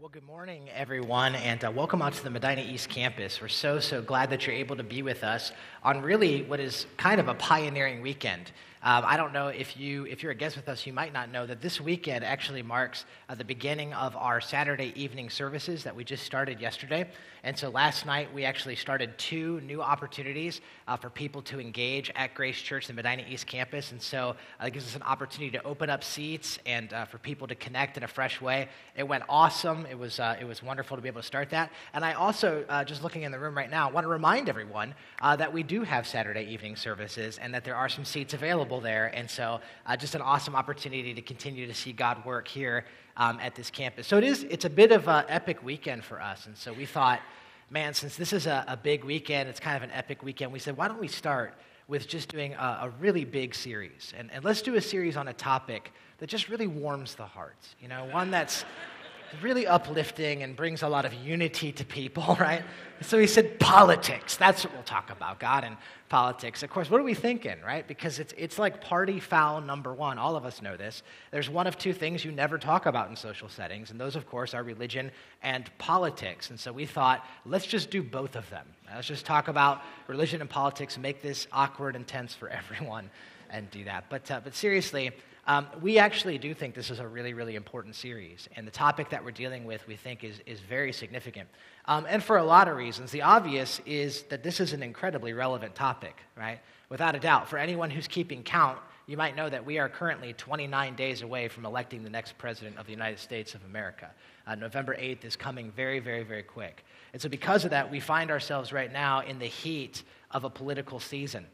Well, good morning, everyone, and uh, welcome out to the Medina East campus. We're so, so glad that you're able to be with us on really what is kind of a pioneering weekend. Um, I don't know if you, if you're a guest with us, you might not know that this weekend actually marks uh, the beginning of our Saturday evening services that we just started yesterday. And so last night we actually started two new opportunities uh, for people to engage at Grace Church, the Medina East campus. And so uh, it gives us an opportunity to open up seats and uh, for people to connect in a fresh way. It went awesome. It was, uh, it was wonderful to be able to start that. And I also, uh, just looking in the room right now, want to remind everyone that we do have Saturday evening services and that there are some seats available available there. And so, uh, just an awesome opportunity to continue to see God work here um, at this campus. So, it is, it's a bit of an epic weekend for us. And so, we thought, man, since this is a, a big weekend, it's kind of an epic weekend, we said, why don't we start with just doing a, a really big series? And, and let's do a series on a topic that just really warms the heart. You know, one that's really uplifting and brings a lot of unity to people, right? So he said, politics. That's what we'll talk about, God and politics. Of course, what are we thinking, right? Because it's, it's like party foul number one. All of us know this. There's one of two things you never talk about in social settings, and those, of course, are religion and politics. And so we thought, let's just do both of them. Let's just talk about religion and politics, make this awkward and tense for everyone, and do that. But, uh, but seriously, um, we actually do think this is a really, really important series. And the topic that we're dealing with, we think, is, is very significant. Um, and for a lot of reasons. The obvious is that this is an incredibly relevant topic, right? Without a doubt. For anyone who's keeping count, you might know that we are currently 29 days away from electing the next president of the United States of America. Uh, November 8th is coming very, very, very quick. And so, because of that, we find ourselves right now in the heat of a political season.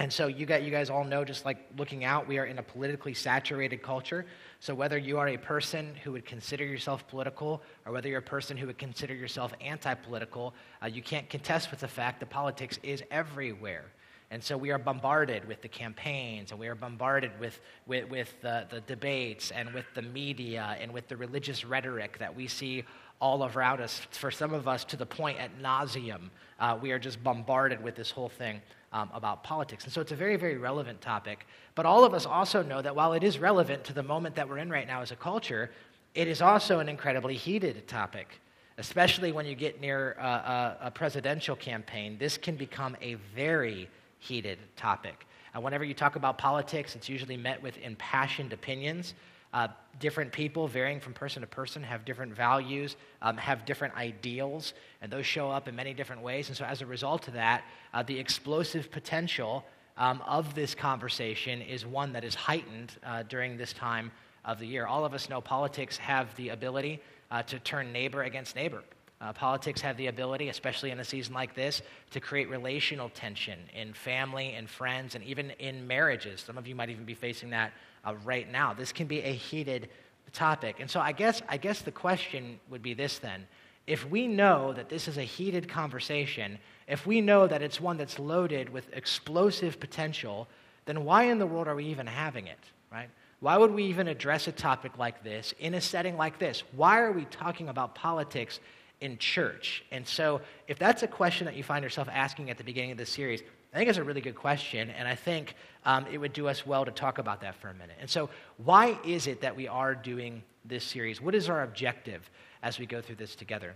And so you, got, you guys all know, just like looking out, we are in a politically saturated culture. So whether you are a person who would consider yourself political or whether you're a person who would consider yourself anti political, uh, you can't contest with the fact that politics is everywhere. And so we are bombarded with the campaigns, and we are bombarded with, with, with the, the debates, and with the media, and with the religious rhetoric that we see all around us. For some of us, to the point at nauseum, uh, we are just bombarded with this whole thing um, about politics. And so it's a very, very relevant topic. But all of us also know that while it is relevant to the moment that we're in right now as a culture, it is also an incredibly heated topic, especially when you get near a, a, a presidential campaign. This can become a very heated topic. Uh, whenever you talk about politics, it's usually met with impassioned opinions. Uh, different people, varying from person to person, have different values, um, have different ideals, and those show up in many different ways. And so, as a result of that, uh, the explosive potential um, of this conversation is one that is heightened uh, during this time of the year. All of us know politics have the ability uh, to turn neighbor against neighbor. Uh, politics have the ability, especially in a season like this, to create relational tension in family and friends and even in marriages. Some of you might even be facing that uh, right now. This can be a heated topic. And so I guess, I guess the question would be this then. If we know that this is a heated conversation, if we know that it's one that's loaded with explosive potential, then why in the world are we even having it, right? Why would we even address a topic like this in a setting like this? Why are we talking about politics in church? And so, if that's a question that you find yourself asking at the beginning of this series, I think it's a really good question, and I think um, it would do us well to talk about that for a minute. And so, why is it that we are doing this series? What is our objective as we go through this together?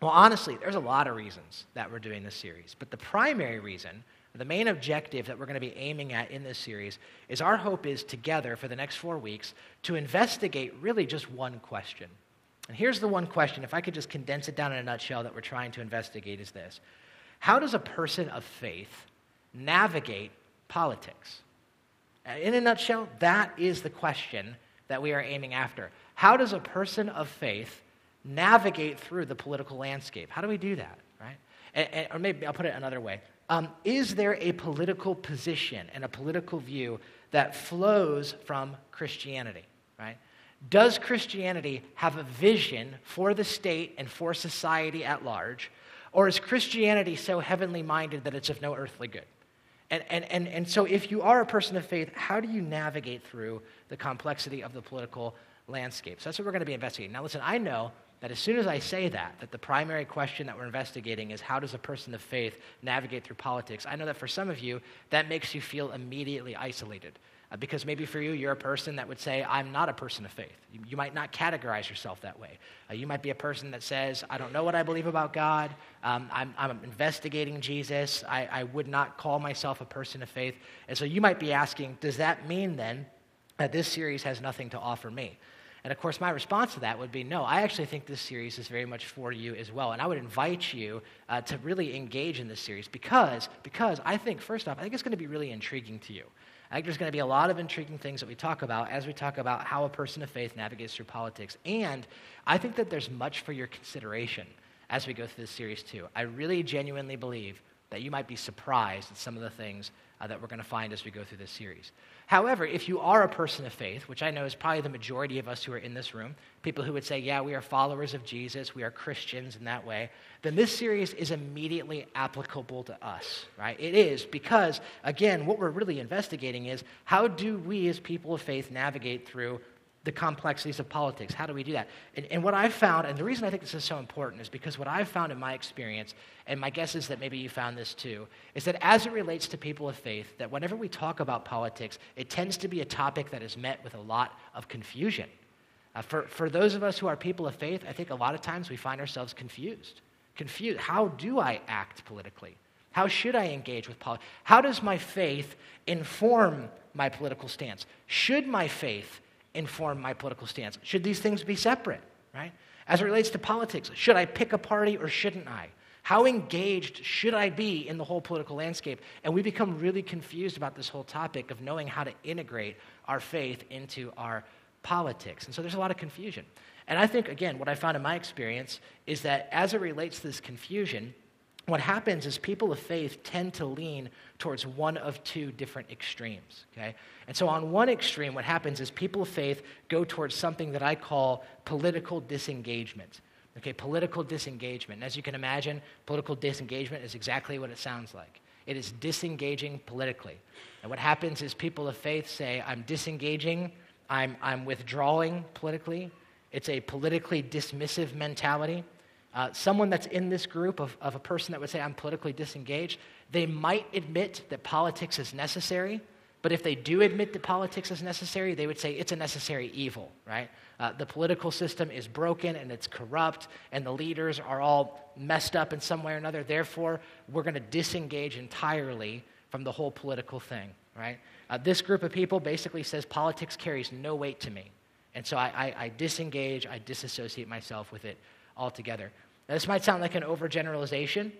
Well, honestly, there's a lot of reasons that we're doing this series, but the primary reason, the main objective that we're going to be aiming at in this series, is our hope is together for the next four weeks to investigate really just one question. And here's the one question, if I could just condense it down in a nutshell, that we're trying to investigate is this How does a person of faith navigate politics? Uh, in a nutshell, that is the question that we are aiming after. How does a person of faith navigate through the political landscape? How do we do that, right? And, and, or maybe I'll put it another way. Um, is there a political position and a political view that flows from Christianity, right? Does Christianity have a vision for the state and for society at large? Or is Christianity so heavenly minded that it's of no earthly good? And, and, and, and so, if you are a person of faith, how do you navigate through the complexity of the political landscape? So, that's what we're going to be investigating. Now, listen, I know that as soon as I say that, that the primary question that we're investigating is how does a person of faith navigate through politics? I know that for some of you, that makes you feel immediately isolated. Uh, because maybe for you, you're a person that would say, I'm not a person of faith. You, you might not categorize yourself that way. Uh, you might be a person that says, I don't know what I believe about God. Um, I'm, I'm, investigating Jesus. I, I would not call myself a person of faith. And so you might be asking, does that mean then that this series has nothing to offer me? And of course, my response to that would be no, I actually think this series is very much for you as well. And I would invite you uh, to really engage in this series because, because I think, first off, I think it's going to be really intriguing to you. I think there's going to be a lot of intriguing things that we talk about as we talk about how a person of faith navigates through politics. And I think that there's much for your consideration as we go through this series, too. I really genuinely believe that you might be surprised at some of the things uh, that we're going to find as we go through this series. However, if you are a person of faith, which I know is probably the majority of us who are in this room, people who would say, yeah, we are followers of Jesus, we are Christians in that way, then this series is immediately applicable to us, right? It is because, again, what we're really investigating is how do we as people of faith navigate through the complexities of politics. How do we do that? And, and, what I've found, and the reason I think this is so important is because what I've found in my experience, and my guess is that maybe you found this too, is that as it relates to people of faith, that whenever we talk about politics, it tends to be a topic that is met with a lot of confusion. Uh, for, for those of us who are people of faith, I think a lot of times we find ourselves confused. Confused. How do I act politically? How should I engage with politics? How does my faith inform my political stance? Should my faith inform my political stance? Should these things be separate, right? As it relates to politics, should I pick a party or shouldn't I? How engaged should I be in the whole political landscape? And we become really confused about this whole topic of knowing how to integrate our faith into our politics. And so there's a lot of confusion. And I think, again, what I found in my experience is that as it relates to this confusion, what happens is people of faith tend to lean towards one of two different extremes, okay? And so on one extreme, what happens is people of faith go towards something that I call political disengagement. Okay, political disengagement. And as you can imagine, political disengagement is exactly what it sounds like. It is disengaging politically. And what happens is people of faith say, I'm disengaging, I'm, I'm withdrawing politically. It's a politically dismissive mentality. Uh, someone that's in this group of, of a person that would say, I'm politically disengaged, they might admit that politics is necessary, but if they do admit that politics is necessary, they would say it's a necessary evil, right? Uh, the political system is broken and it's corrupt, and the leaders are all messed up in some way or another. Therefore, we're going to disengage entirely from the whole political thing, right? Uh, this group of people basically says politics carries no weight to me. And so I, I, I disengage, I disassociate myself with it altogether. Now, this might sound like an overgeneralization,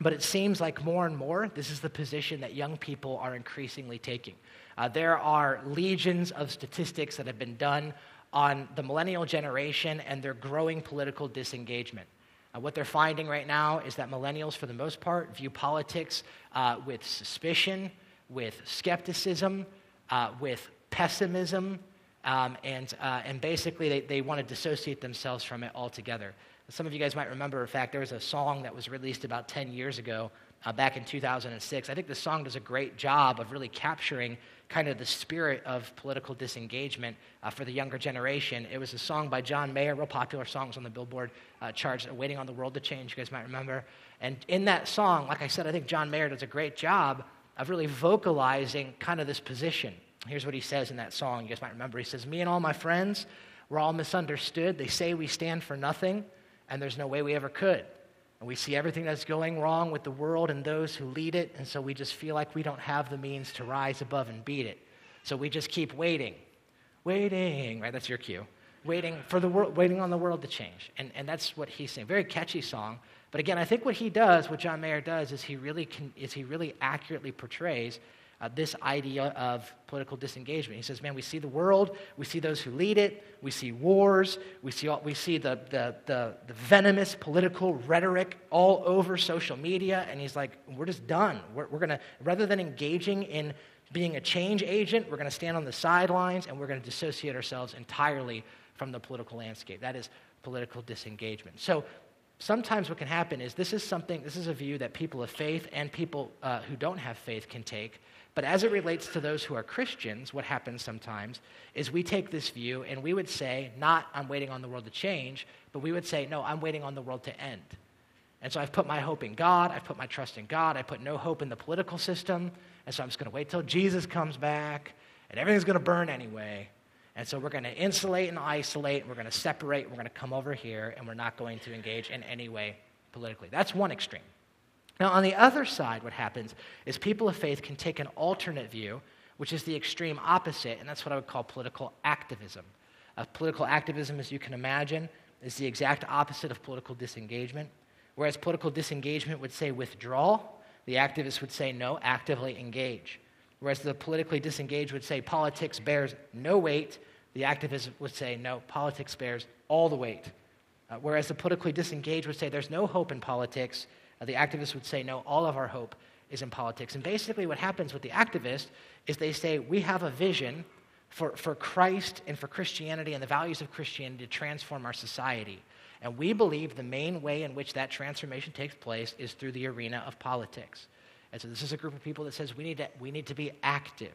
but it seems like more and more this is the position that young people are increasingly taking. Uh, there are legions of statistics that have been done on the millennial generation and their growing political disengagement. Uh, what they're finding right now is that millennials, for the most part, view politics uh, with suspicion, with skepticism, uh, with pessimism, um, and, uh, and basically they, they want to dissociate themselves from it altogether. Some of you guys might remember, in fact, there was a song that was released about 10 years ago, uh, back in 2006. I think the song does a great job of really capturing kind of the spirit of political disengagement uh, for the younger generation. It was a song by John Mayer, real popular songs on the Billboard uh, charts, Waiting on the World to Change, you guys might remember. And in that song, like I said, I think John Mayer does a great job of really vocalizing kind of this position. Here's what he says in that song. You guys might remember. He says, Me and all my friends, we're all misunderstood. They say we stand for nothing and there's no way we ever could. And we see everything that's going wrong with the world and those who lead it, and so we just feel like we don't have the means to rise above and beat it. So we just keep waiting, waiting, right? That's your cue. Waiting for the world, waiting on the world to change. And, and that's what he's saying. Very catchy song. But again, I think what he does, what John Mayer does, is he really, can, is he really accurately portrays uh, this idea of political disengagement. He says, man, we see the world, we see those who lead it, we see wars, we see, all, we see the, the, the, the, venomous political rhetoric all over social media, and he's like, we're just done. We're, we're going to, rather than engaging in being a change agent, we're going to stand on the sidelines and we're going to dissociate ourselves entirely from the political landscape. That is political disengagement. So sometimes what can happen is this is something, this is a view that people of faith and people uh, who don't have faith can take but as it relates to those who are Christians, what happens sometimes is we take this view and we would say, not I'm waiting on the world to change, but we would say, no, I'm waiting on the world to end. And so I've put my hope in God, I've put my trust in God, I put no hope in the political system, and so I'm just going to wait till Jesus comes back, and everything's going to burn anyway. And so we're going to insulate and isolate, we're going to separate, we're going to come over here, and we're not going to engage in any way politically. That's one extreme. Now, on the other side, what happens is people of faith can take an alternate view, which is the extreme opposite, and that's what I would call political activism. Uh, political activism, as you can imagine, is the exact opposite of political disengagement. Whereas political disengagement would say withdrawal, the activists would say no, actively engage. Whereas the politically disengaged would say politics bears no weight, the activists would say no, politics bears all the weight. Uh, whereas the politically disengaged would say there's no hope in politics, the activists would say no, all of our hope is in politics. And basically, what happens with the activist is they say we have a vision for, for Christ and for Christianity and the values of Christianity to transform our society. And we believe the main way in which that transformation takes place is through the arena of politics. And so this is a group of people that says we need to, we need to be active.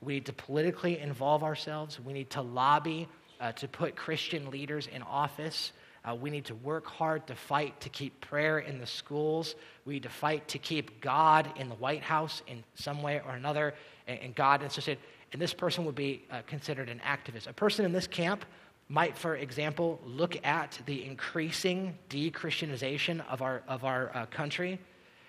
We need to politically involve ourselves. We need to lobby uh, to put Christian leaders in office. Uh, we need to work hard to fight to keep prayer in the schools. We need to fight to keep God in the White House in some way or another, and, and God insisted. And this person would be uh, considered an activist. A person in this camp might, for example, look at the increasing de Christianization of our, of our uh, country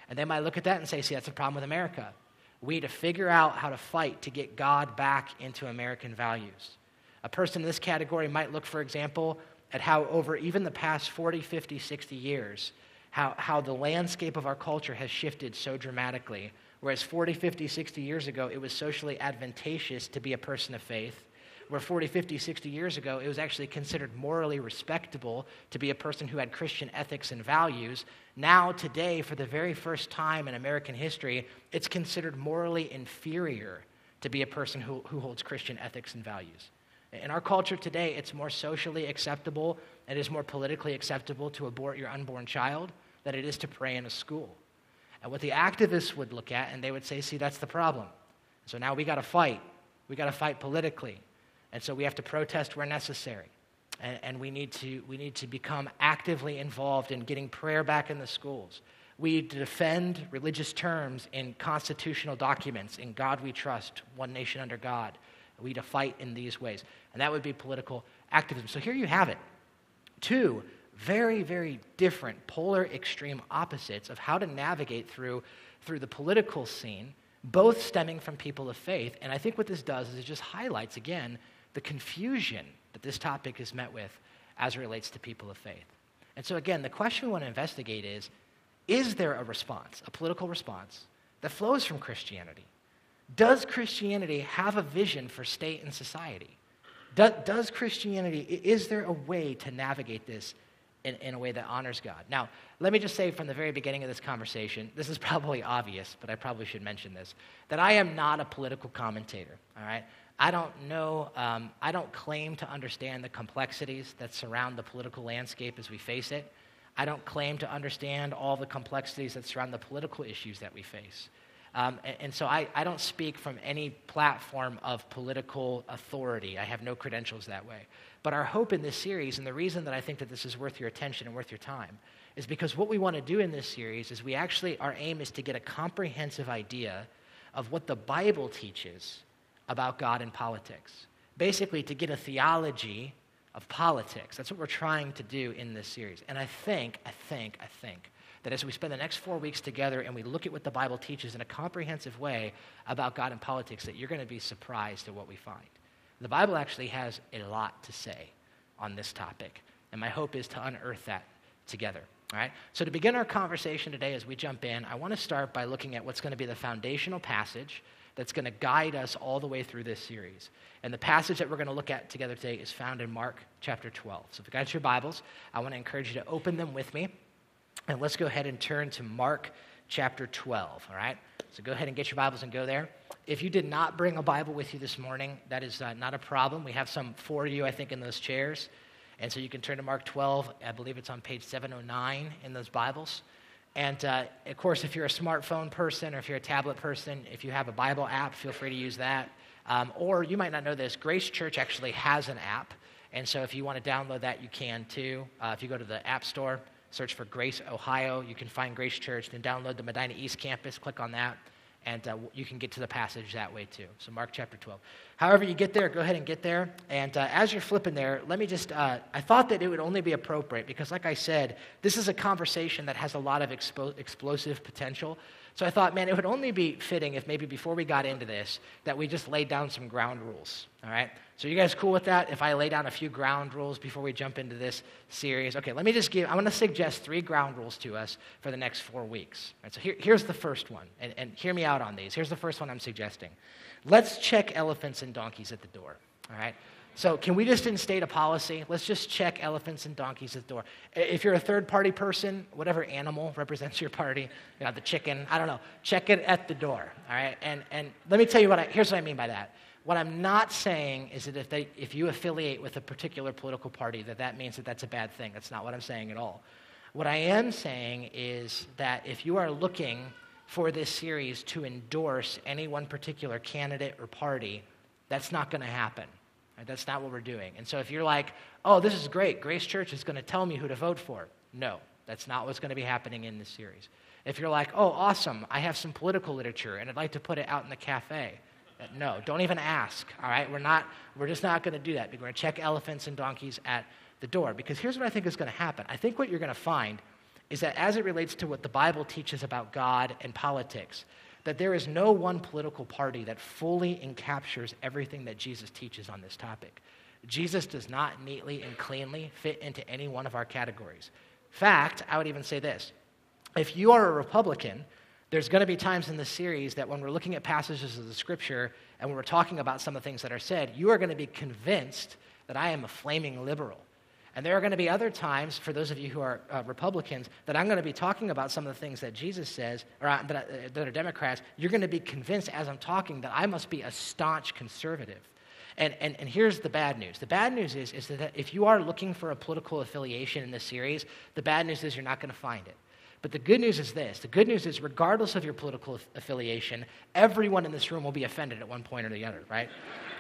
and they might look at that and say, see, that's a problem with America. We need to figure out how to fight to get God back into American values. A person in this category might look, for example, at how over even the past 40, 50, 60 years, how, how the landscape of our culture has shifted so dramatically. Whereas 40, 50, 60 years ago, it was socially advantageous to be a person of faith where 40, 50, 60 years ago, it was actually considered morally respectable to be a person who had Christian ethics and values. Now, today, for the very first time in American history, it's considered morally inferior to be a person who, who holds Christian ethics and values. In our culture today, it's more socially acceptable, and it is more politically acceptable to abort your unborn child than it is to pray in a school. And what the activists would look at, and they would say, see, that's the problem. So now we got to fight. We got to fight politically. And so we have to protest where necessary. And, and, we, need to, we need to become actively involved in getting prayer back in the schools. We defend religious terms in constitutional documents, in God we trust, one nation under God. We to fight in these ways. And that would be political activism. So here you have it. Two very, very different polar extreme opposites of how to navigate through, through the political scene, both stemming from people of faith. And I think what this does is it just highlights again the confusion that this topic is met with as it relates to people of faith. And so, again, the question we want to investigate is is there a response, a political response, that flows from Christianity? Does Christianity have a vision for state and society? Do, does Christianity, is there a way to navigate this in, in, a way that honors God? Now, let me just say from the very beginning of this conversation, this is probably obvious, but I probably should mention this, that I am not a political commentator, all right? I don't know, um, I don't claim to understand the complexities that surround the political landscape as we face it. I don't claim to understand all the complexities that surround the political issues that we face. Um, and, and, so I, I don't speak from any platform of political authority. I have no credentials that way. But our hope in this series, and the reason that I think that this is worth your attention and worth your time, is because what we want to do in this series is we actually, our aim is to get a comprehensive idea of what the Bible teaches about God and politics. Basically, to get a theology of politics. That's what we're trying to do in this series. And I think, I think, I think that as we spend the next four weeks together and we look at what the Bible teaches in a comprehensive way about God and politics, that you're going to be surprised at what we find. The Bible actually has a lot to say on this topic. And my hope is to unearth that together. All right? So, to begin our conversation today, as we jump in, I want to start by looking at what's going to be the foundational passage that's going to guide us all the way through this series. And the passage that we're going to look at together today is found in Mark chapter 12. So if you got your Bibles, I want to encourage you to open them with me. And let's go ahead and turn to Mark chapter 12, all right? So go ahead and get your Bibles and go there. If you did not bring a Bible with you this morning, that is uh, not a problem. We have some for you, I think, in those chairs. And so you can turn to Mark 12. I believe it's on page 709 in those Bibles. And uh, of course, if you're a smartphone person or if you're a tablet person, if you have a Bible app, feel free to use that. Um, or you might not know this, Grace Church actually has an app. And so if you want to download that, you can too. Uh, if you go to the App Store, search for Grace Ohio, you can find Grace Church, then download the Medina East campus, click on that, and uh, you can get to the passage that way too. So, Mark chapter 12. However, you get there, go ahead and get there. And uh, as you're flipping there, let me just, uh, I thought that it would only be appropriate because, like I said, this is a conversation that has a lot of expo- explosive potential. So I thought, man, it would only be fitting if maybe before we got into this, that we just laid down some ground rules. All right? So you guys cool with that? If I lay down a few ground rules before we jump into this series? Okay, let me just give, I'm going to suggest three ground rules to us for the next four weeks. Right, so here, here's the first one, and, and hear me out on these. Here's the first one I'm suggesting. Let's check elephants and donkeys at the door. All right? So, can we just instate a policy? Let's just check elephants and donkeys at the door. If you're a third party person, whatever animal represents your party, you know, the chicken, I don't know, check it at the door. All right? And, and let me tell you what I, here's what I mean by that. What I'm not saying is that if, they, if you affiliate with a particular political party, that that means that that's a bad thing. That's not what I'm saying at all. What I am saying is that if you are looking for this series to endorse any one particular candidate or party, that's not going to happen. Right? That's not what we're doing. And so if you're like, oh, this is great, Grace Church is going to tell me who to vote for, no, that's not what's going to be happening in this series. If you're like, oh, awesome, I have some political literature and I'd like to put it out in the cafe, uh, no, don't even ask, all right? We're, not, we're just not going to do that. We're going to check elephants and donkeys at the door. Because here's what I think is going to happen. I think what you're going to find is that as it relates to what the Bible teaches about God and politics, that there is no one political party that fully encaptures everything that Jesus teaches on this topic. Jesus does not neatly and cleanly fit into any one of our categories. Fact, I would even say this if you are a Republican, there's going to be times in this series that when we're looking at passages of the scripture and when we're talking about some of the things that are said, you are going to be convinced that I am a flaming liberal. And there are going to be other times, for those of you who are uh, Republicans, that I'm going to be talking about some of the things that Jesus says, or uh, that, uh, that are Democrats. You're going to be convinced as I'm talking that I must be a staunch conservative. And, and, and here's the bad news. The bad news is, is that if you are looking for a political affiliation in this series, the bad news is you're not going to find it. But the good news is this the good news is, regardless of your political affiliation, everyone in this room will be offended at one point or the other, right?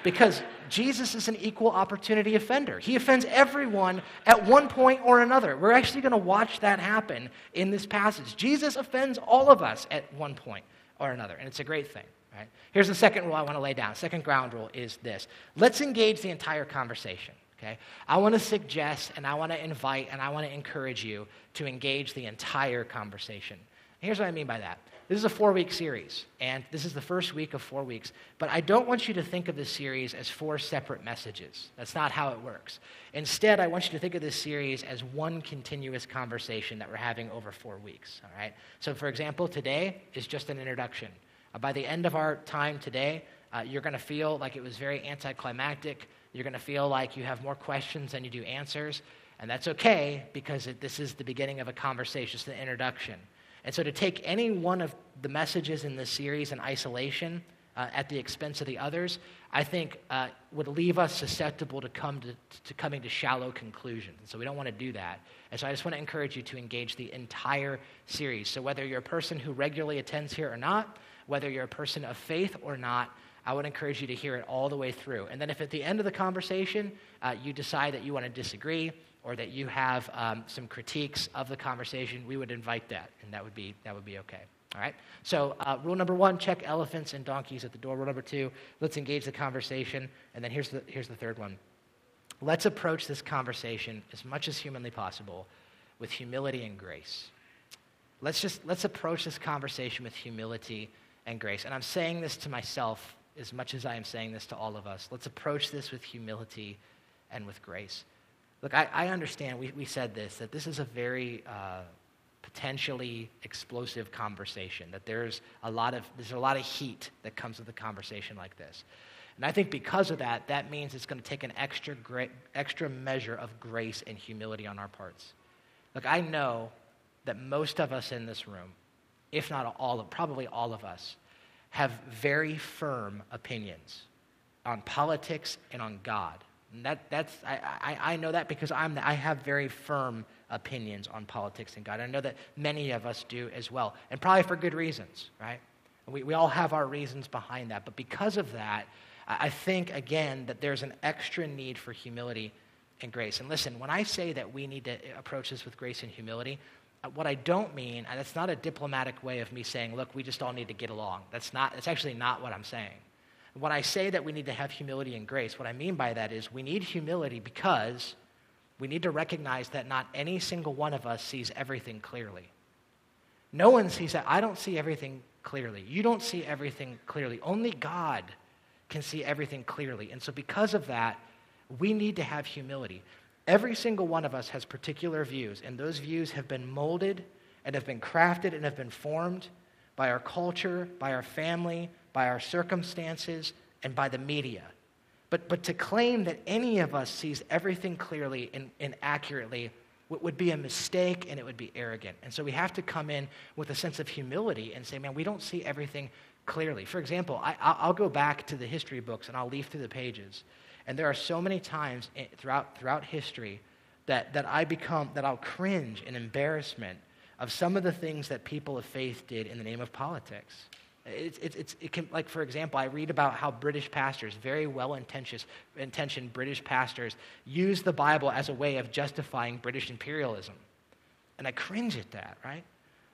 because Jesus is an equal opportunity offender. He offends everyone at one point or another. We're actually going to watch that happen in this passage. Jesus offends all of us at one point or another, and it's a great thing. Right? Here's the second rule I want to lay down. Second ground rule is this let's engage the entire conversation. Okay? I want to suggest and I want to invite and I want to encourage you to engage the entire conversation. Here's what I mean by that. This is a four week series, and this is the first week of four weeks. But I don't want you to think of this series as four separate messages. That's not how it works. Instead, I want you to think of this series as one continuous conversation that we're having over four weeks. All right? So, for example, today is just an introduction. Uh, by the end of our time today, uh, you're going to feel like it was very anticlimactic. You're going to feel like you have more questions than you do answers. And that's okay because it, this is the beginning of a conversation, it's the introduction. And so to take any one of the messages in this series in isolation uh, at the expense of the others, I think uh, would leave us susceptible to, come to, to coming to shallow conclusions. And so we don't want to do that. And so I just want to encourage you to engage the entire series. So whether you're a person who regularly attends here or not, whether you're a person of faith or not, I would encourage you to hear it all the way through. And then if at the end of the conversation uh, you decide that you want to disagree, or that you have um, some critiques of the conversation, we would invite that, and that would be, that would be okay. All right? So, uh, rule number one check elephants and donkeys at the door. Rule number two let's engage the conversation. And then here's the, here's the third one let's approach this conversation as much as humanly possible with humility and grace. Let's just let's approach this conversation with humility and grace. And I'm saying this to myself as much as I am saying this to all of us. Let's approach this with humility and with grace. Look, I, I understand, we, we said this, that this is a very uh, potentially explosive conversation, that there's a, lot of, there's a lot of heat that comes with a conversation like this. And I think because of that, that means it's going to take an extra, gra- extra measure of grace and humility on our parts. Look, I know that most of us in this room, if not all of, probably all of us, have very firm opinions on politics and on God. And that, that's, I, I, I know that because I'm, I have very firm opinions on politics and God. I know that many of us do as well, and probably for good reasons, right? We, we all have our reasons behind that. But because of that, I think, again, that there's an extra need for humility and grace. And listen, when I say that we need to approach this with grace and humility, Uh, what I don't mean, and it's not a diplomatic way of me saying, look, we just all need to get along. That's not, that's actually not what I'm saying. When I say that we need to have humility and grace, what I mean by that is we need humility because we need to recognize that not any single one of us sees everything clearly. No one sees that. I don't see everything clearly. You don't see everything clearly. Only God can see everything clearly. And so, because of that, we need to have humility. Every single one of us has particular views, and those views have been molded and have been crafted and have been formed by our culture, by our family, by our circumstances, and by the media. But, but to claim that any of us sees everything clearly and, and accurately would be a mistake and it would be arrogant. And so we have to come in with a sense of humility and say, man, we don't see everything clearly. For example, I, will go back to the history books and I'll leaf through the pages. And there are so many times throughout, throughout history that, that I become, that I'll cringe in embarrassment of some of the things that people of faith did in the name of politics. It's, it's, it's, it can, like, for example, I read about how British pastors, very well intentioned British pastors, use the Bible as a way of justifying British imperialism. And I cringe at that, right?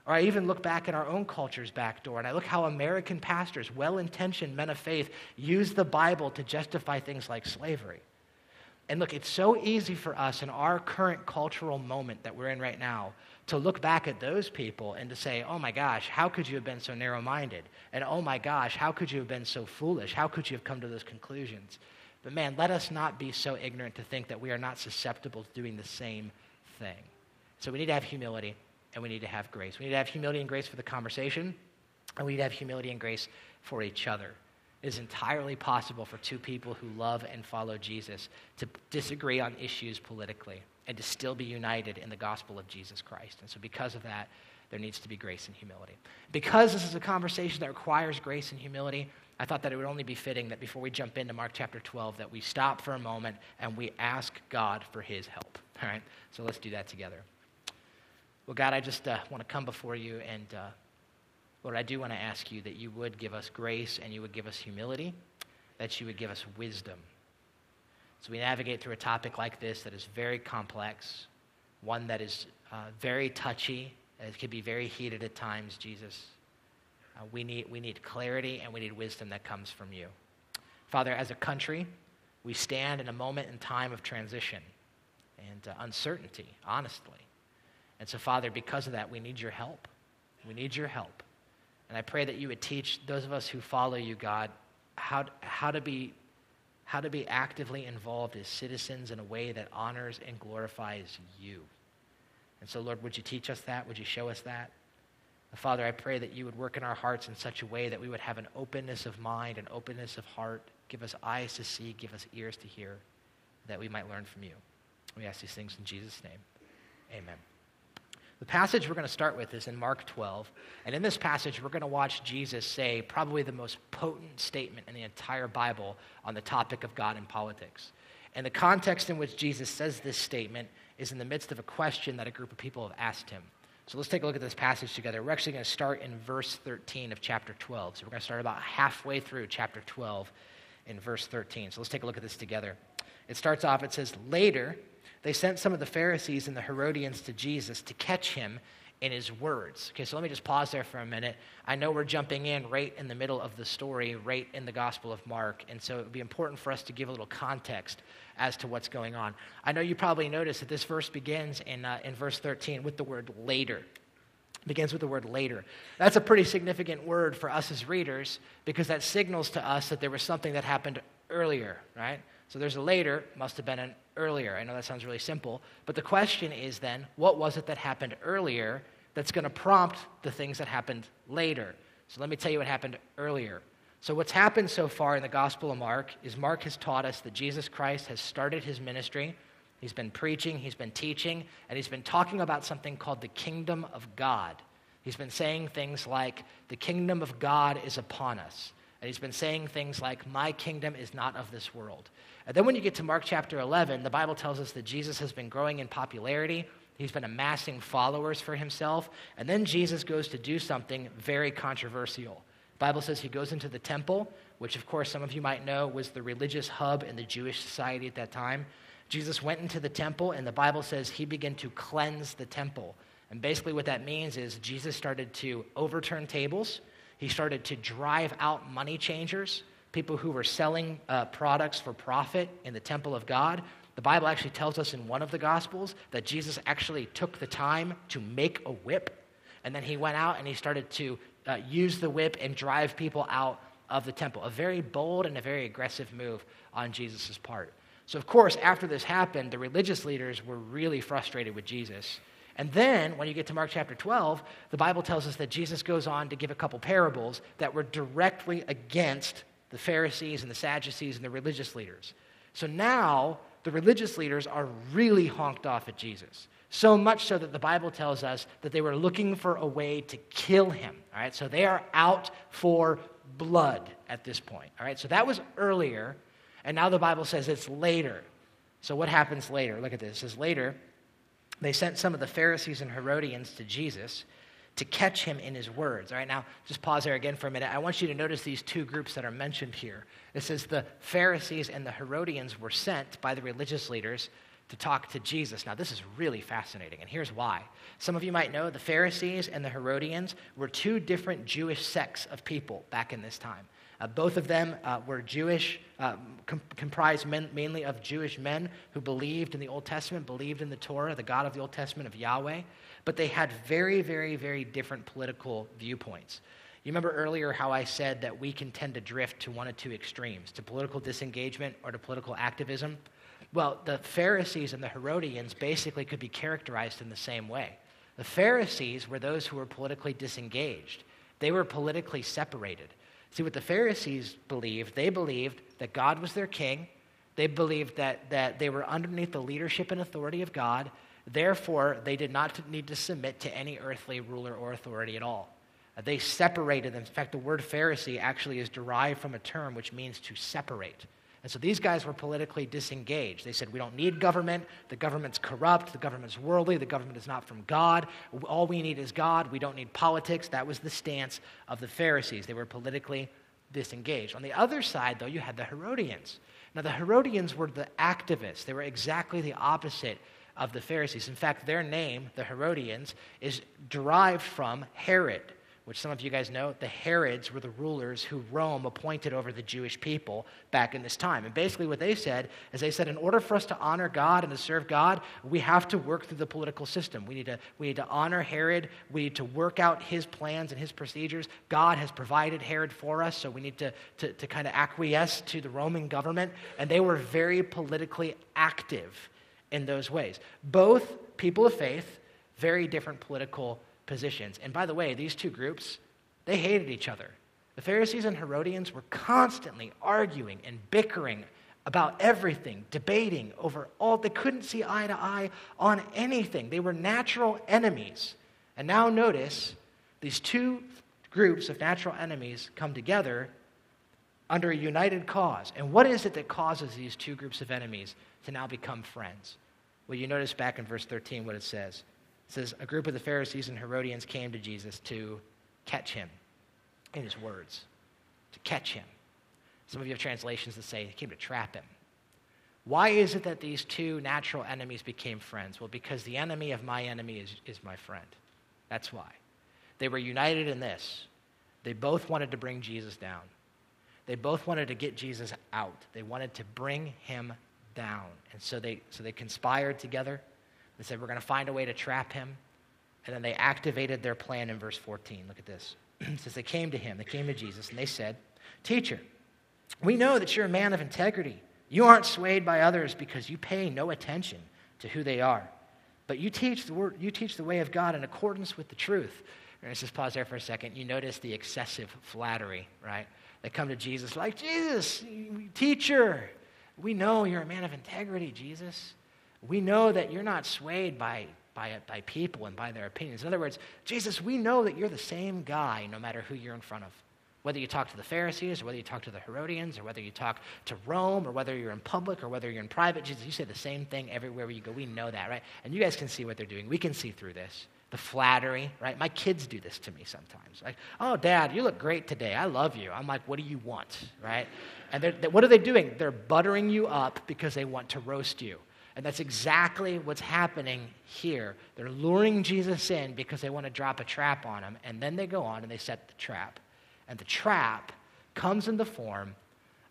Or I even look back at our own culture's back door and I look how American pastors, well intentioned men of faith, use the Bible to justify things like slavery. And look, it's so easy for us in our current cultural moment that we're in right now to look back at those people and to say, oh my gosh, how could you have been so narrow minded? And oh my gosh, how could you have been so foolish? How could you have come to those conclusions? But man, let us not be so ignorant to think that we are not susceptible to doing the same thing. So we need to have humility and we need to have grace. We need to have humility and grace for the conversation, and we need to have humility and grace for each other. It is entirely possible for two people who love and follow Jesus to disagree on issues politically and to still be united in the gospel of Jesus Christ. And so, because of that, there needs to be grace and humility. Because this is a conversation that requires grace and humility, I thought that it would only be fitting that before we jump into Mark chapter 12, that we stop for a moment and we ask God for his help. All right? So let's do that together. Well, God, I just uh, want to come before you, and uh, Lord, I do want to ask you that you would give us grace and you would give us humility, that you would give us wisdom So we navigate through a topic like this that is very complex, one that is uh, very touchy, it can be very heated at times, Jesus. Uh, we, need, we need clarity and we need wisdom that comes from you. Father, as a country, we stand in a moment in time of transition and uh, uncertainty, honestly. And so, Father, because of that, we need your help. We need your help. And I pray that you would teach those of us who follow you, God, how, how to be how to be actively involved as citizens in a way that honors and glorifies you. And so, Lord, would you teach us that? Would you show us that? Father, I pray that you would work in our hearts in such a way that we would have an openness of mind, an openness of heart. Give us eyes to see, give us ears to hear, that we might learn from you. We ask these things in Jesus' name. Amen. The passage we're going to start with is in Mark 12. And in this passage, we're going to watch Jesus say probably the most potent statement in the entire Bible on the topic of God and politics. And the context in which Jesus says this statement is in the midst of a question that a group of people have asked him. So let's take a look at this passage together. We're actually going to start in verse 13 of chapter 12. So we're going to start about halfway through chapter 12 in verse 13. So let's take a look at this together. It starts off, it says, Later, they sent some of the Pharisees and the Herodians to Jesus to catch him in his words. Okay, so let me just pause there for a minute. I know we're jumping in right in the middle of the story, right in the Gospel of Mark, and so it would be important for us to give a little context as to what's going on. I know you probably noticed that this verse begins in, uh, in verse 13 with the word later. It begins with the word later. That's a pretty significant word for us as readers because that signals to us that there was something that happened earlier, right? So there's a later, must have been an earlier. I know that sounds really simple, but the question is then, what was it that happened earlier that's going to prompt the things that happened later? So let me tell you what happened earlier. So, what's happened so far in the Gospel of Mark is Mark has taught us that Jesus Christ has started his ministry. He's been preaching, he's been teaching, and he's been talking about something called the kingdom of God. He's been saying things like, the kingdom of God is upon us. And he's been saying things like, my kingdom is not of this world. And then when you get to Mark chapter 11, the Bible tells us that Jesus has been growing in popularity. He's been amassing followers for himself. And then Jesus goes to do something very controversial. The Bible says he goes into the temple, which, of course, some of you might know was the religious hub in the Jewish society at that time. Jesus went into the temple, and the Bible says he began to cleanse the temple. And basically, what that means is Jesus started to overturn tables, he started to drive out money changers, people who were selling uh, products for profit in the temple of God. The Bible actually tells us in one of the Gospels that Jesus actually took the time to make a whip, and then he went out and he started to uh, use the whip and drive people out of the temple. A very bold and a very aggressive move on Jesus' part. So, of course, after this happened, the religious leaders were really frustrated with Jesus. And then, when you get to Mark chapter 12, the Bible tells us that Jesus goes on to give a couple parables that were directly against the Pharisees and the Sadducees and the religious leaders. So now, the religious leaders are really honked off at Jesus. So much so that the Bible tells us that they were looking for a way to kill him. All right, so they are out for blood at this point. All right, so that was earlier, and now the Bible says it's later. So what happens later? Look at this. It says later, they sent some of the Pharisees and Herodians to Jesus to catch him in his words. All right, now just pause there again for a minute. I want you to notice these two groups that are mentioned here. It says the Pharisees and the Herodians were sent by the religious leaders to talk to Jesus. Now, this is really fascinating, and here's why. Some of you might know the Pharisees and the Herodians were two different Jewish sects of people back in this time. Uh, both of them uh, were Jewish, uh, com- comprised men, mainly of Jewish men who believed in the Old Testament, believed in the Torah, the God of the Old Testament, of Yahweh, but they had very, very, very different political viewpoints. You remember earlier how I said that we can tend to drift to one of two extremes, to political disengagement or to political activism? Well, the Pharisees and the Herodians basically could be characterized in the same way. The Pharisees were those who were politically disengaged, they were politically separated. See, what the Pharisees believed, they believed that God was their king. They believed that, that they were underneath the leadership and authority of God. Therefore, they did not need to submit to any earthly ruler or authority at all. Uh, they separated them. In fact, the word Pharisee actually is derived from a term which means to separate. And so these guys were politically disengaged. They said, We don't need government. The government's corrupt. The government's worldly. The government is not from God. All we need is God. We don't need politics. That was the stance of the Pharisees. They were politically disengaged. On the other side, though, you had the Herodians. Now, the Herodians were the activists, they were exactly the opposite of the Pharisees. In fact, their name, the Herodians, is derived from Herod which some of you guys know, the Herods were the rulers who Rome appointed over the Jewish people back in this time. And basically, what they said is they said, in order for us to honor God and to serve God, we have to work through the political system. We need to, we need to honor Herod. We need to work out his plans and his procedures. God has provided Herod for us, so we need to, to, to kind of acquiesce to the Roman government. And they were very politically active in those ways. Both people of faith, very different political positions. And by the way, these two groups, they hated each other. The Pharisees and Herodians were constantly arguing and bickering about everything, debating over all. They couldn't see eye to eye on anything. They were natural enemies. And now notice these two groups of natural enemies come together under a united cause. And what is it that causes these two groups of enemies to now become friends? Well, you notice back in verse 13 what it says. It says, A group of the Pharisees and Herodians came to Jesus to catch him in his words, to catch him. Some of you have translations that say he came to trap him. Why is it that these two natural enemies became friends? Well, because the enemy of my enemy is, is my friend. That's why. They were united in this. They both wanted to bring Jesus down. They both wanted to get Jesus out. They wanted to bring him down. And so they, so they conspired together. They said, We're going to find a way to trap him. And then they activated their plan in verse 14. Look at this. it says, They came to him, they came to Jesus, and they said, Teacher, we know that you're a man of integrity. You aren't swayed by others because you pay no attention to who they are. But you teach the, word, you teach the way of God in accordance with the truth. And let's just pause there for a second. You notice the excessive flattery, right? They come to Jesus like, Jesus, teacher, we know you're a man of integrity, Jesus. We know that you're not swayed by, by, by people and by their opinions. In other words, Jesus, we know that you're the same guy no matter who you're in front of. Whether you talk to the Pharisees, or whether you talk to the Herodians, or whether you talk to Rome, or whether you're in public, or whether you're in private, Jesus, you say the same thing everywhere you go. We know that, right? And you guys can see what they're doing. We can see through this. The flattery, right? My kids do this to me sometimes. Like, oh, dad, you look great today. I love you. I'm like, what do you want, right? And they're, what are they doing? They're buttering you up because they want to roast you. And that's exactly what's happening here. They're luring Jesus in because they want to drop a trap on him. And then they go on and they set the trap. And the trap comes in the form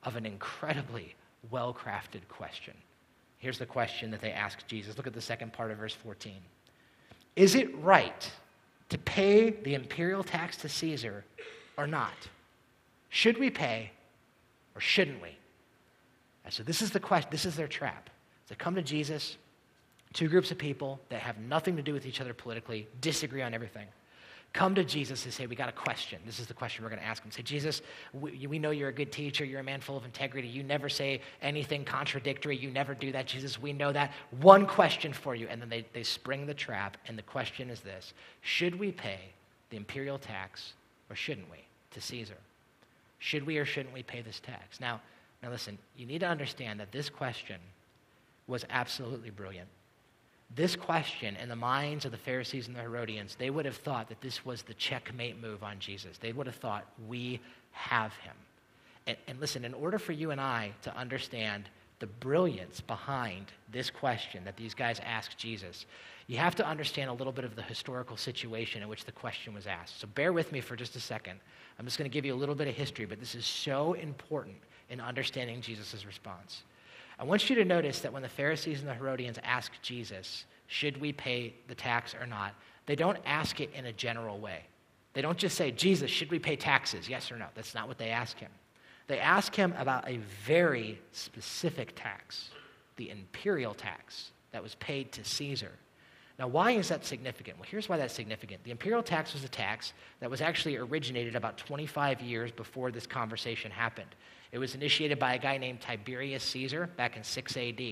of an incredibly well crafted question. Here's the question that they ask Jesus. Look at the second part of verse 14. Is it right to pay the imperial tax to Caesar or not? Should we pay or shouldn't we? And so this is the question, this is their trap. They come to Jesus, two groups of people that have nothing to do with each other politically, disagree on everything. Come to Jesus and say, We got a question. This is the question we're going to ask him. Say, Jesus, we, we know you're a good teacher. You're a man full of integrity. You never say anything contradictory. You never do that, Jesus. We know that. One question for you. And then they, they spring the trap. And the question is this Should we pay the imperial tax or shouldn't we to Caesar? Should we or shouldn't we pay this tax? Now, now listen, you need to understand that this question was absolutely brilliant. This question, in the minds of the Pharisees and the Herodians, they would have thought that this was the checkmate move on Jesus. They would have thought, we have him. And, and listen, in order for you and I to understand the brilliance behind this question that these guys asked Jesus, you have to understand a little bit of the historical situation in which the question was asked. So bear with me for just a second. I'm just going to give you a little bit of history, but this is so important in understanding Jesus' response. I want you to notice that when the Pharisees and the Herodians ask Jesus, should we pay the tax or not, they don't ask it in a general way. They don't just say, Jesus, should we pay taxes? Yes or no. That's not what they ask him. They ask him about a very specific tax, the imperial tax that was paid to Caesar. Now, why is that significant? Well, here's why that's significant. The imperial tax was a tax that was actually originated about 25 years before this conversation happened. It was initiated by a guy named Tiberius Caesar back in 6 AD.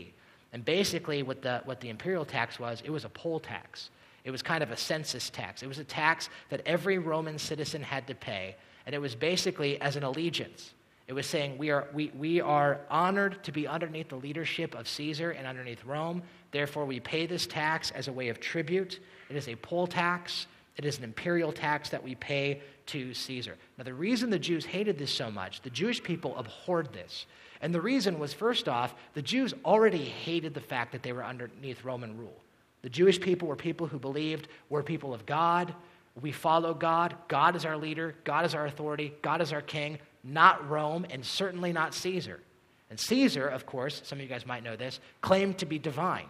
And basically, what the, what the imperial tax was, it was a poll tax. It was kind of a census tax. It was a tax that every Roman citizen had to pay. And it was basically as an allegiance. It was saying, we are, we, we are honored to be underneath the leadership of Caesar and underneath Rome. Therefore, we pay this tax as a way of tribute. It is a poll tax, it is an imperial tax that we pay to Caesar. Now, the reason the Jews hated this so much, the Jewish people abhorred this. And the reason was first off, the Jews already hated the fact that they were underneath Roman rule. The Jewish people were people who believed we're people of God. We follow God. God is our leader. God is our authority. God is our king, not Rome, and certainly not Caesar. And Caesar, of course, some of you guys might know this, claimed to be divine.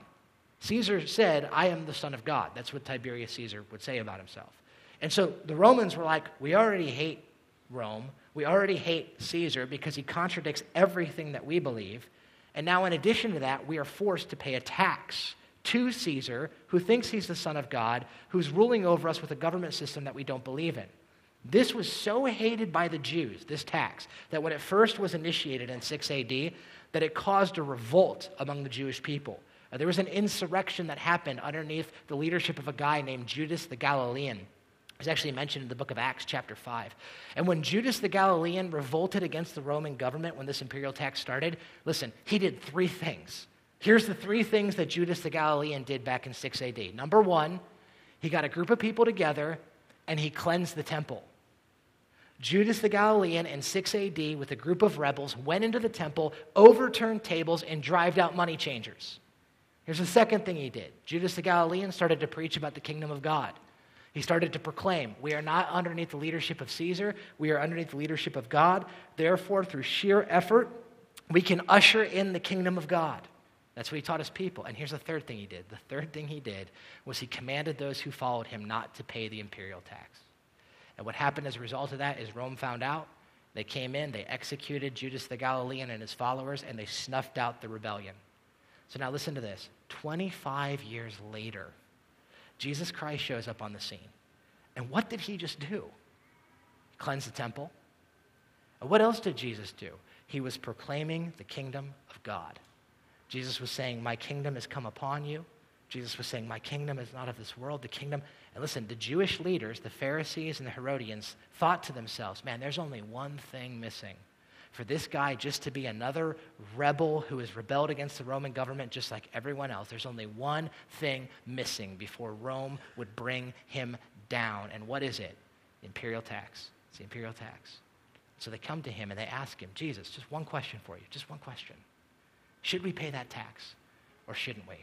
Caesar said, I am the Son of God. That's what Tiberius Caesar would say about himself. And so the Romans were like, we already hate Rome. We already hate Caesar because he contradicts everything that we believe. And now, in addition to that, we are forced to pay a tax to Caesar, who thinks he's the Son of God, who's ruling over us with a government system that we don't believe in. This was so hated by the Jews, this tax, that when it first was initiated in 6 AD, that it caused a revolt among the Jewish people. Uh, there was an insurrection that happened underneath the leadership of a guy named Judas the Galilean. It's actually mentioned in the book of Acts, chapter 5. And when Judas the Galilean revolted against the Roman government when this imperial tax started, listen, he did three things. Here's the three things that Judas the Galilean did back in 6 AD. Number one, he got a group of people together and he cleansed the temple. Judas the Galilean in 6 AD, with a group of rebels, went into the temple, overturned tables, and drived out money changers. Here's the second thing he did Judas the Galilean started to preach about the kingdom of God. He started to proclaim, We are not underneath the leadership of Caesar, we are underneath the leadership of God. Therefore, through sheer effort, we can usher in the kingdom of God. That's what he taught his people. And here's the third thing he did. The third thing he did was he commanded those who followed him not to pay the imperial tax. And what happened as a result of that is Rome found out. They came in, they executed Judas the Galilean and his followers, and they snuffed out the rebellion. So now listen to this 25 years later, Jesus Christ shows up on the scene. And what did he just do? Cleanse the temple. And what else did Jesus do? He was proclaiming the kingdom of God. Jesus was saying, My kingdom has come upon you. Jesus was saying, My kingdom is not of this world. The kingdom. And listen, the Jewish leaders, the Pharisees and the Herodians, thought to themselves, Man, there's only one thing missing for this guy just to be another rebel who has rebelled against the Roman government just like everyone else. There's only one thing missing before Rome would bring him down. And what is it? Imperial tax. It's the imperial tax. So they come to him and they ask him, Jesus, just one question for you, just one question. Should we pay that tax? or shouldn't we?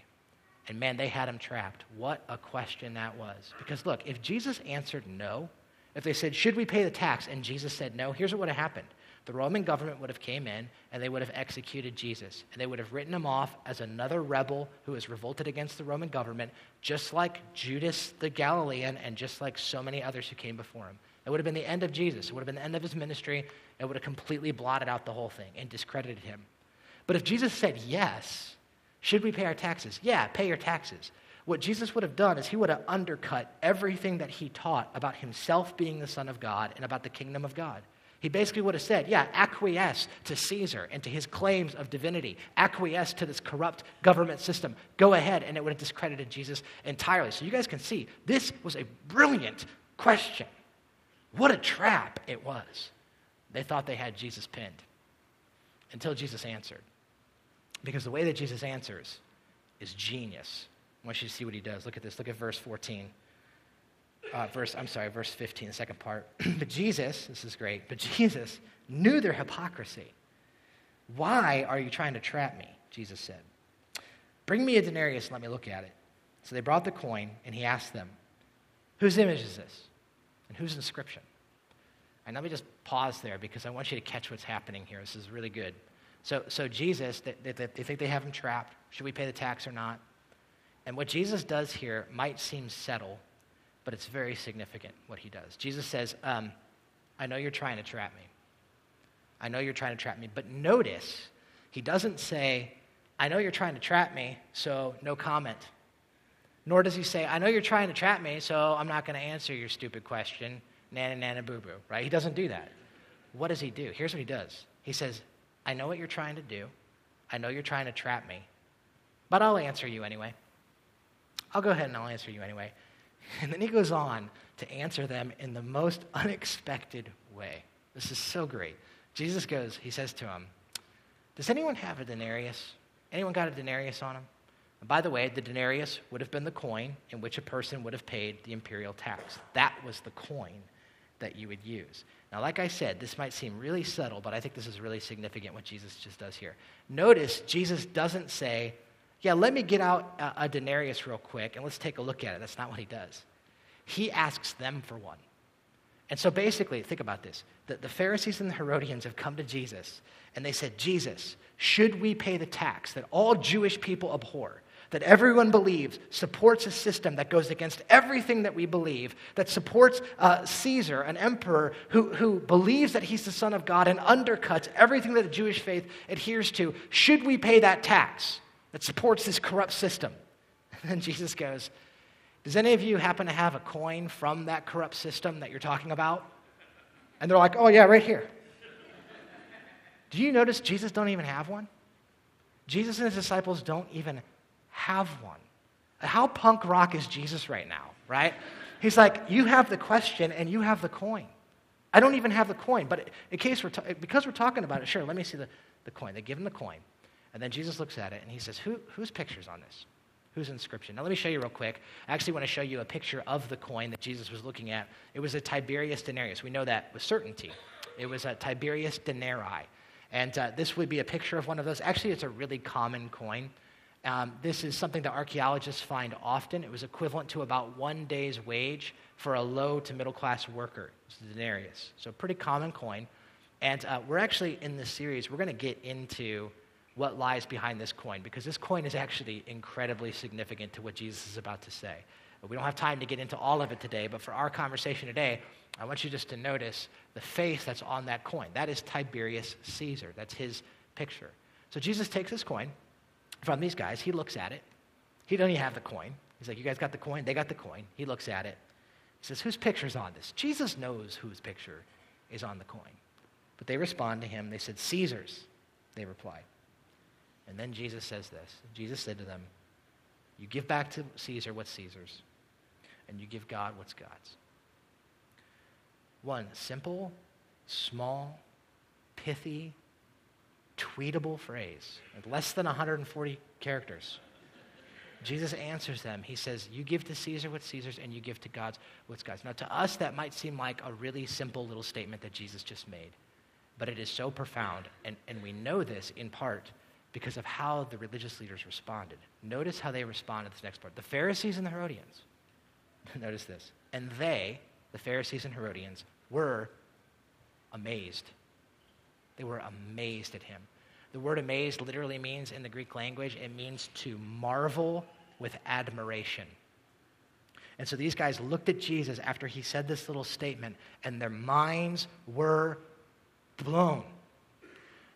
And man, they had him trapped. What a question that was. Because look, if Jesus answered no, if they said, Should we pay the tax? and Jesus said no, here's what would have happened. The Roman government would have came in and they would have executed Jesus. And they would have written him off as another rebel who has revolted against the Roman government, just like Judas the Galilean and just like so many others who came before him. It would have been the end of Jesus. It would have been the end of his ministry. It would have completely blotted out the whole thing and discredited him. But if Jesus said yes, should we pay our taxes? Yeah, pay your taxes. What Jesus would have done is he would have undercut everything that he taught about himself being the Son of God and about the kingdom of God. He basically would have said, yeah, acquiesce to Caesar and to his claims of divinity, acquiesce to this corrupt government system. Go ahead, and it would have discredited Jesus entirely. So you guys can see this was a brilliant question. What a trap it was. They thought they had Jesus pinned until Jesus answered. Because the way that Jesus answers is genius. I want you to see what he does. Look at this. Look at verse 14. Uh, verse, I'm sorry, verse 15, the second part. but Jesus, this is great, but Jesus knew their hypocrisy. Why are you trying to trap me? Jesus said. Bring me a denarius and let me look at it. So they brought the coin, and he asked them, Whose image is this? And whose inscription? And let me just pause there because I want you to catch what's happening here. This is really good. So, so Jesus, they, they, they think they have him trapped. Should we pay the tax or not? And what Jesus does here might seem subtle, but it's very significant what he does. Jesus says, um, I know you're trying to trap me. I know you're trying to trap me. But notice, he doesn't say, I know you're trying to trap me, so no comment. Nor does he say, I know you're trying to trap me, so I'm not going to answer your stupid question, nana, nana, boo boo, right? He doesn't do that. What does he do? Here's what he does He says, I know what you're trying to do. I know you're trying to trap me, but I'll answer you anyway. I'll go ahead and I'll answer you anyway. And then he goes on to answer them in the most unexpected way. This is so great. Jesus goes, he says to him, Does anyone have a denarius? Anyone got a denarius on him? And by the way, the denarius would have been the coin in which a person would have paid the imperial tax. That was the coin that you would use. Now, like I said, this might seem really subtle, but I think this is really significant what Jesus just does here. Notice Jesus doesn't say, Yeah, let me get out a, a denarius real quick and let's take a look at it. That's not what he does. He asks them for one. And so basically, think about this. The, the Pharisees and the Herodians have come to Jesus and they said, Jesus, should we pay the tax that all Jewish people abhor? that everyone believes supports a system that goes against everything that we believe, that supports uh, Caesar, an emperor who, who believes that he's the Son of God and undercuts everything that the Jewish faith adheres to, should we pay that tax that supports this corrupt system? And then Jesus goes, Does any of you happen to have a coin from that corrupt system that you're talking about? And they're like, Oh, yeah, right here. Do you notice Jesus don't even have one? Jesus and his disciples don't even have one. How punk rock is Jesus right now, right? He's like, You have the question and you have the coin. I don't even have the coin, but in case we're ta- because we're talking about it, sure, let me see the, the coin. They give him the coin. And then Jesus looks at it and he says, Who, Whose picture's on this? Whose inscription? Now, let me show you real quick. I actually want to show you a picture of the coin that Jesus was looking at. It was a Tiberius denarius. We know that with certainty. It was a Tiberius denarii. And uh, this would be a picture of one of those. Actually, it's a really common coin. Um, this is something that archaeologists find often. It was equivalent to about one day's wage for a low to middle class worker. It's a denarius. So, pretty common coin. And uh, we're actually in this series, we're going to get into what lies behind this coin because this coin is actually incredibly significant to what Jesus is about to say. We don't have time to get into all of it today, but for our conversation today, I want you just to notice the face that's on that coin. That is Tiberius Caesar. That's his picture. So Jesus takes this coin from these guys. He looks at it. He doesn't even have the coin. He's like, You guys got the coin? They got the coin. He looks at it. He says, Whose picture's on this? Jesus knows whose picture is on the coin. But they respond to him. They said, Caesar's, they replied. And then Jesus says this Jesus said to them, You give back to Caesar what's Caesar's, and you give God what's God's. One simple, small, pithy, tweetable phrase, less than 140 characters. Jesus answers them. He says, You give to Caesar what's Caesar's, and you give to God's what's God's. Now, to us, that might seem like a really simple little statement that Jesus just made, but it is so profound, and, and we know this in part because of how the religious leaders responded. Notice how they responded to this next part. The Pharisees and the Herodians. Notice this. And they, the Pharisees and Herodians, were amazed. They were amazed at him. The word amazed literally means, in the Greek language, it means to marvel with admiration. And so these guys looked at Jesus after he said this little statement, and their minds were blown.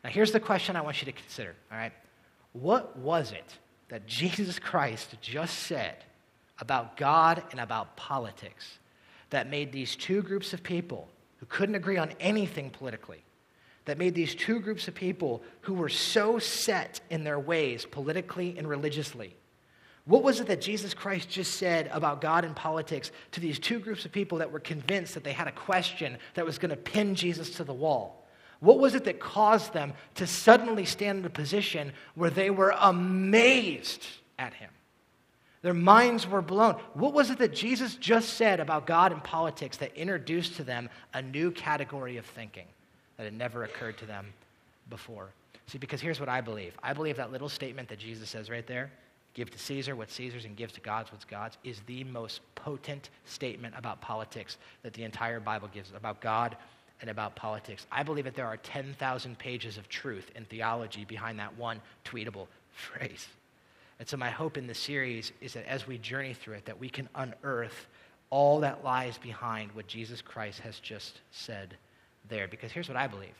Now, here's the question I want you to consider, all right? What was it that Jesus Christ just said about God and about politics that made these two groups of people who couldn't agree on anything politically that made these two groups of people who were so set in their ways, politically and religiously. What was it that Jesus Christ just said about God and politics to these two groups of people that were convinced that they had a question that was going to pin Jesus to the wall? What was it that caused them to suddenly stand in a position where they were amazed at him? Their minds were blown. What was it that Jesus just said about God and politics that introduced to them a new category of thinking? that had never occurred to them before. See, because here's what I believe I believe that little statement that Jesus says right there give to Caesar what's Caesar's and give to God's what's God's is the most potent statement about politics that the entire Bible gives about God and about politics. I believe that there are 10,000 pages of truth and theology behind that one tweetable phrase. And so my hope in this series is that as we journey through it that we can unearth all that lies behind what Jesus Christ has just said there because here's what I believe.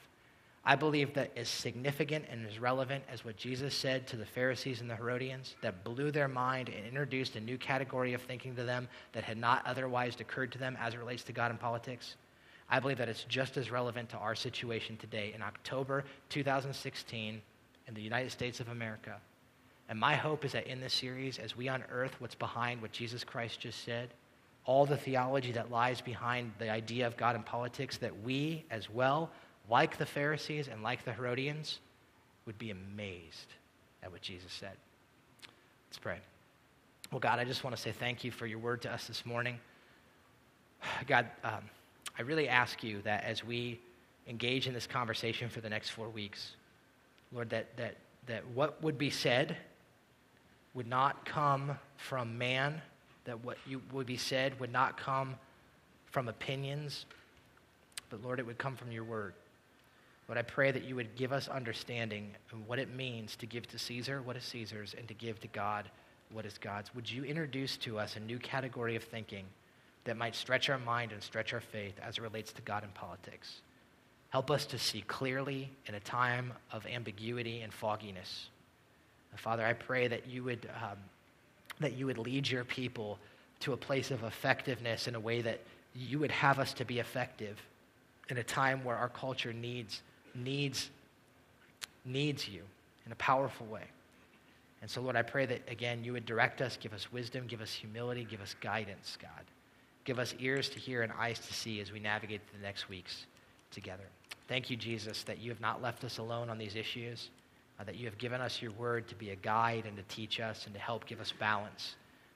I believe that as significant and as relevant as what Jesus said to the Pharisees and the Herodians, that blew their mind and introduced a new category of thinking to them that had not otherwise occurred to them as it relates to God and politics, I believe that it's just as relevant to our situation today in October 2016 in the United States of America. And my hope is that in this series, as we unearth what's behind what Jesus Christ just said, all the theology that lies behind the idea of God and politics, that we as well, like the Pharisees and like the Herodians, would be amazed at what Jesus said. Let's pray. Well, God, I just want to say thank you for your word to us this morning. God, um, I really ask you that as we engage in this conversation for the next four weeks, Lord, that, that, that what would be said would not come from man that what you would be said would not come from opinions, but Lord, it would come from your word. Lord, I pray that you would give us understanding of what it means to give to Caesar what is Caesar's and to give to God what is God's. Would you introduce to us a new category of thinking that might stretch our mind and stretch our faith as it relates to God and politics? Help us to see clearly in a time of ambiguity and fogginess. Father, I pray that you would um, that you would lead your people to a place of effectiveness in a way that you would have us to be effective in a time where our culture needs needs needs you in a powerful way. And so Lord, I pray that again you would direct us, give us wisdom, give us humility, give us guidance, God. Give us ears to hear and eyes to see as we navigate the next weeks together. Thank you, Jesus, that you have not left us alone on these issues uh, that you have given us your word to be a guide and to teach us and to help give us balance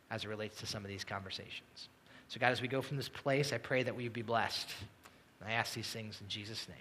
as it relates to some of these conversations. So, God, as we go from this place, I pray that we be blessed. And I ask these things in Jesus' name.